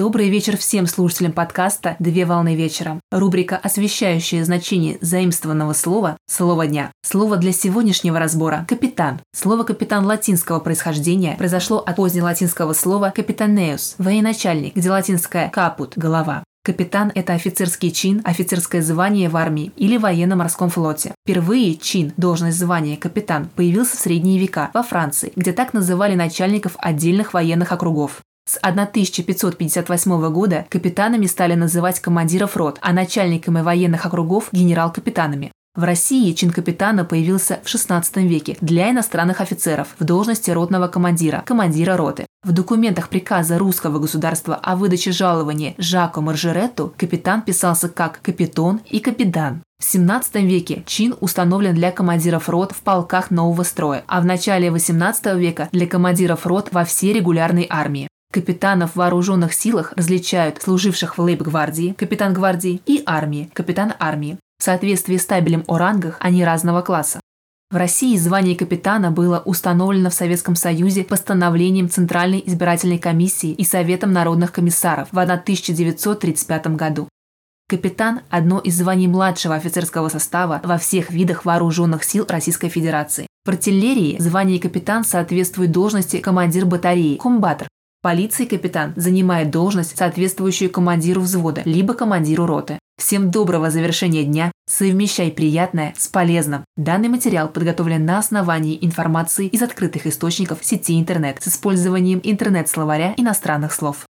Добрый вечер всем слушателям подкаста «Две волны вечером». Рубрика, освещающая значение заимствованного слова «Слово дня». Слово для сегодняшнего разбора – «капитан». Слово «капитан» латинского происхождения произошло от позднелатинского слова «капитанеус» – военачальник, где латинское «капут» – голова. Капитан – это офицерский чин, офицерское звание в армии или военно-морском флоте. Впервые чин, должность звания капитан, появился в средние века во Франции, где так называли начальников отдельных военных округов. С 1558 года капитанами стали называть командиров рот, а начальниками военных округов – генерал-капитанами. В России чин капитана появился в XVI веке для иностранных офицеров в должности ротного командира, командира роты. В документах приказа русского государства о выдаче жалования Жаку Маржеретту капитан писался как капитон и капитан. В XVII веке чин установлен для командиров рот в полках нового строя, а в начале XVIII века для командиров рот во всей регулярной армии. Капитанов в вооруженных силах различают служивших в лейб-гвардии, капитан гвардии, и армии, капитан армии. В соответствии с табелем о рангах они разного класса. В России звание капитана было установлено в Советском Союзе постановлением Центральной избирательной комиссии и Советом народных комиссаров в 1935 году. Капитан – одно из званий младшего офицерского состава во всех видах вооруженных сил Российской Федерации. В артиллерии звание капитан соответствует должности командир батареи, комбатор, полиции капитан занимает должность, соответствующую командиру взвода, либо командиру роты. Всем доброго завершения дня, совмещай приятное с полезным. Данный материал подготовлен на основании информации из открытых источников сети интернет с использованием интернет-словаря иностранных слов.